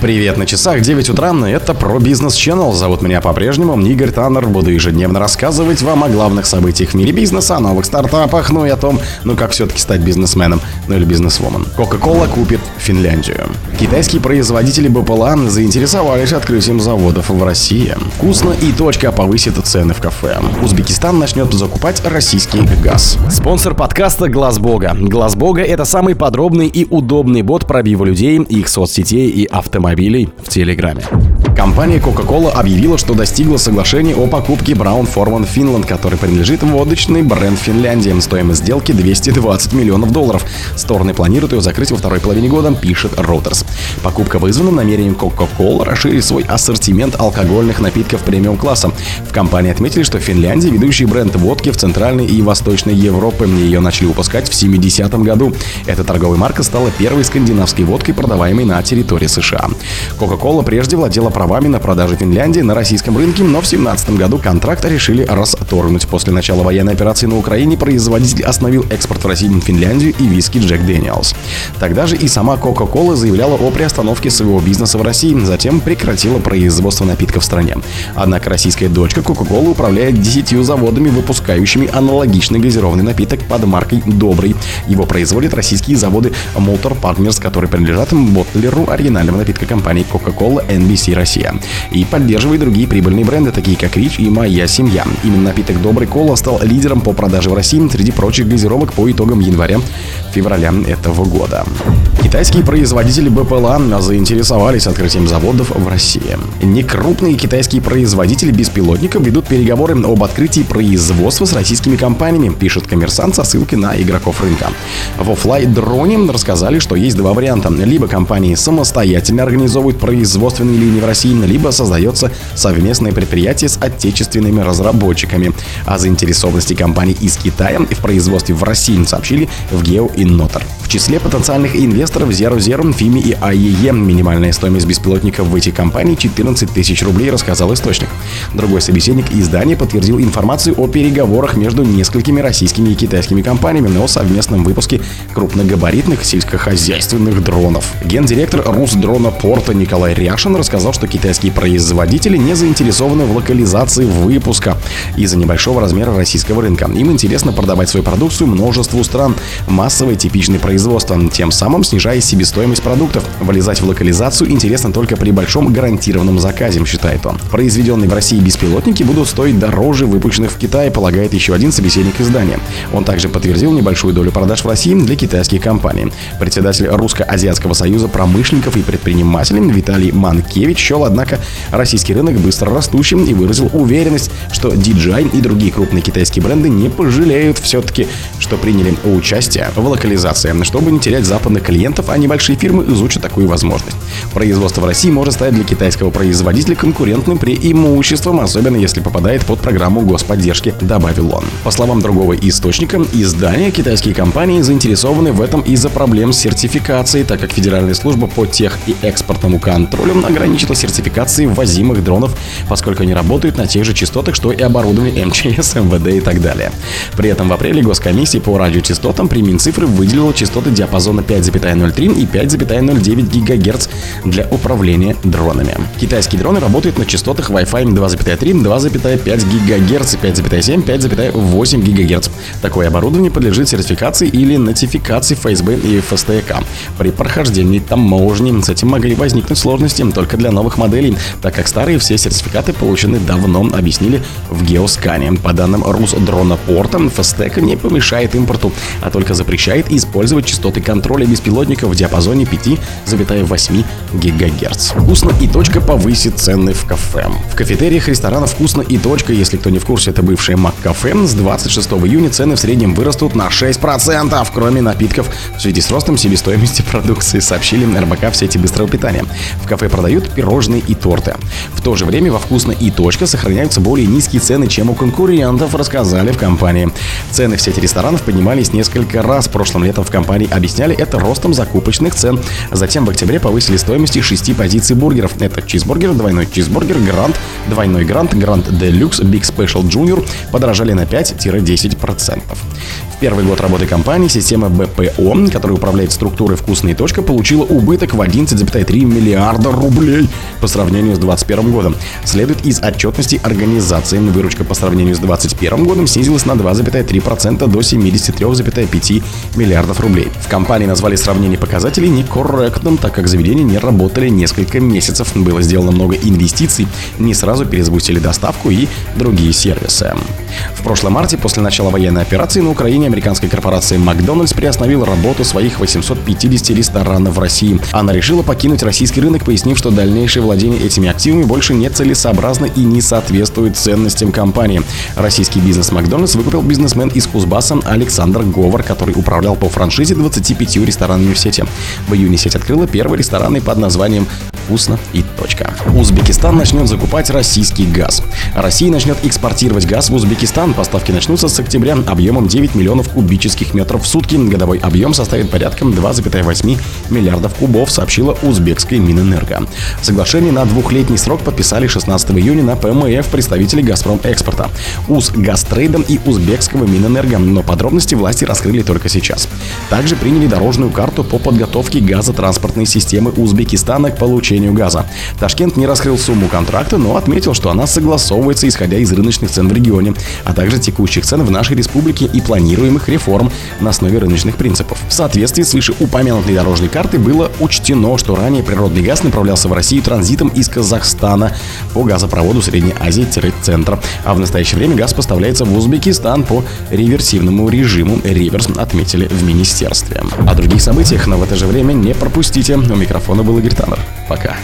Привет на часах, 9 утра, это про бизнес Channel. Зовут меня по-прежнему Игорь Таннер. Буду ежедневно рассказывать вам о главных событиях в мире бизнеса, о новых стартапах, ну и о том, ну как все-таки стать бизнесменом, ну или бизнесвумен. Coca-Cola купит Финляндию. Китайские производители БПЛА заинтересовались открытием заводов в России. Вкусно и точка повысит цены в кафе. Узбекистан начнет закупать российский газ. Спонсор подкаста Глаз Бога. Глаз Бога это самый подробный и удобный бот пробива людей, их соцсетей и автомобилей автомобилей в Телеграме. Компания Coca-Cola объявила, что достигла соглашения о покупке Brown Forman Finland, который принадлежит водочный бренд Финляндии. Стоимость сделки 220 миллионов долларов. Стороны планируют ее закрыть во второй половине года, пишет Reuters. Покупка вызвана намерением Coca-Cola расширить свой ассортимент алкогольных напитков премиум-класса. В компании отметили, что Финляндия ведущий бренд водки в Центральной и Восточной Европе. Ее начали выпускать в 70-м году. Эта торговая марка стала первой скандинавской водкой, продаваемой на территории США. Coca-Cola прежде владела правами на продажу Финляндии на российском рынке, но в 2017 году контракт решили расторгнуть. После начала военной операции на Украине производитель остановил экспорт в Россию, Финляндию и виски Jack Daniel's. Тогда же и сама Coca-Cola заявляла о приостановке своего бизнеса в России, затем прекратила производство напитков в стране. Однако российская дочка Coca-Cola управляет 10 заводами, выпускающими аналогичный газированный напиток под маркой «Добрый». Его производят российские заводы Multon Partners, которые принадлежат боттлеру оригинального напитка компании Coca-Cola HBC Россия. И поддерживает другие прибыльные бренды, такие как Рич и Моя семья. Именно напиток Добрый Кола стал лидером по продаже в России среди прочих газировок по итогам января-февраля этого года. Китайские производители БПЛА заинтересовались открытием заводов в России. Некрупные китайские производители беспилотников ведут переговоры об открытии производства с российскими компаниями, пишет коммерсант со ссылкой на игроков рынка. В Fly Drone рассказали, что есть два варианта. Либо компании самостоятельно организовывают производственные линии в России, либо создается совместное предприятие с отечественными разработчиками. О заинтересованности компаний из Китая в производстве в России сообщили в Geo Innotor. В числе потенциальных инвесторов Zero Zero, FIMI и AEE. Минимальная стоимость беспилотников в этих компаниях 14 тысяч рублей, рассказал источник. Другой собеседник издания подтвердил информацию о переговорах между несколькими российскими и китайскими компаниями о совместном выпуске крупногабаритных сельскохозяйственных дронов. Гендиректор Русдрона Порта Николай Ряшин рассказал, что китайские производители не заинтересованы в локализации выпуска из-за небольшого размера российского рынка. Им интересно продавать свою продукцию множеству стран. Массовое типичное производство тем самым снижая себестоимость продуктов. Вылезать в локализацию интересно только при большом гарантированном заказе, считает он. Произведенные в России беспилотники будут стоить дороже выпущенных в Китае, полагает еще один собеседник издания. Он также подтвердил небольшую долю продаж в России для китайских компаний. Председатель Русско-Азиатского союза промышленников и предпринимателей Виталий Манкевич счел, однако, российский рынок быстро растущим и выразил уверенность, что DJI и другие крупные китайские бренды не пожалеют все-таки, что приняли участие в локализации чтобы не терять западных клиентов, а небольшие фирмы изучат такую возможность. Производство в России может стать для китайского производителя конкурентным преимуществом, особенно если попадает под программу господдержки, добавил он. По словам другого источника, издания китайские компании заинтересованы в этом из-за проблем с сертификацией, так как Федеральная служба по тех и экспортному контролю ограничила сертификации ввозимых дронов, поскольку они работают на тех же частотах, что и оборудование МЧС, МВД и так далее. При этом в апреле Госкомиссия по радиочастотам при Минцифры выделила частоты диапазона 5,03 и 5,09 ГГц для управления дронами. Китайские дроны работают на частотах Wi-Fi 2,3, 2,5 ГГц, 5,7, 5,8 ГГц. Такое оборудование подлежит сертификации или нотификации ФСБ и ФСТК. При прохождении таможни с этим могли возникнуть сложности только для новых моделей, так как старые все сертификаты получены давно, объяснили в Геоскане. По данным Русдронопорта, ФСТК не помешает импорту, а только запрещает использовать частоты контроля беспилотников в диапазоне 5,8 ГГц. Вкусно и точка повысит цены в кафе. В кафетериях ресторанов вкусно и точка, если кто не в курсе, это бывшее Мак-кафе, с 26 июня цены в среднем вырастут на 6%, кроме напитков, в связи с ростом себестоимости продукции, сообщили РБК в сети быстрого питания. В кафе продают пирожные и торты. В то же время во вкусно и точка сохраняются более низкие цены, чем у конкурентов, рассказали в компании. Цены в сети ресторанов поднимались несколько раз прошлым летом в компании объясняли это ростом закупочных цен. Затем в октябре повысили стоимости шести позиций бургеров. Это чизбургер, двойной чизбургер, грант, двойной грант, грант делюкс, биг спешл джуниор подорожали на 5-10%. Первый год работы компании система БПО, которая управляет структурой «Вкусная точка», получила убыток в 11,3 миллиарда рублей по сравнению с 2021 годом. Следует из отчетности организации. Выручка по сравнению с 2021 годом снизилась на 2,3% до 73,5 миллиардов рублей. В компании назвали сравнение показателей некорректным, так как заведения не работали несколько месяцев. Было сделано много инвестиций, не сразу перезапустили доставку и другие сервисы. В прошлом марте, после начала военной операции на Украине, американская корпорация Макдональдс приостановила работу своих 850 ресторанов в России. Она решила покинуть российский рынок, пояснив, что дальнейшее владение этими активами больше не целесообразно и не соответствует ценностям компании. Российский бизнес Макдональдс выкупил бизнесмен из Кузбасса Александр Говор, который управлял по франшизе 25 ресторанами в сети. В июне сеть открыла первый ресторанный под названием «Вкусно и точка». Узбекистан начнет закупать российский газ. Россия начнет экспортировать газ в Узбекистан. Поставки начнутся с октября объемом 9 миллионов кубических метров в сутки. Годовой объем составит порядка 2,8 миллиардов кубов, сообщила узбекская Минэнерго. Соглашение на двухлетний срок подписали 16 июня на ПМФ представители «Газпром Экспорта», УЗ «Газтрейдом» и узбекского Минэнерго, но подробности власти раскрыли только сейчас. Также приняли дорожную карту по подготовке газотранспортной системы Узбекистана к получению газа. Ташкент не раскрыл сумму контракта, но отметил, что она согласовывается исходя из рыночных цен в регионе, а также текущих цен в нашей республике и планируемых реформ на основе рыночных принципов. В соответствии с вышеупомянутой дорожной картой было учтено, что ранее природный газ направлялся в Россию транзитом из Казахстана по газопроводу Средней Азии-центра, а в настоящее время газ поставляется в Узбекистан по реверсивному режиму. Реверс отметили в министерстве. О других событиях, но в это же время не пропустите. У микрофона был Игорь Таннер. Пока.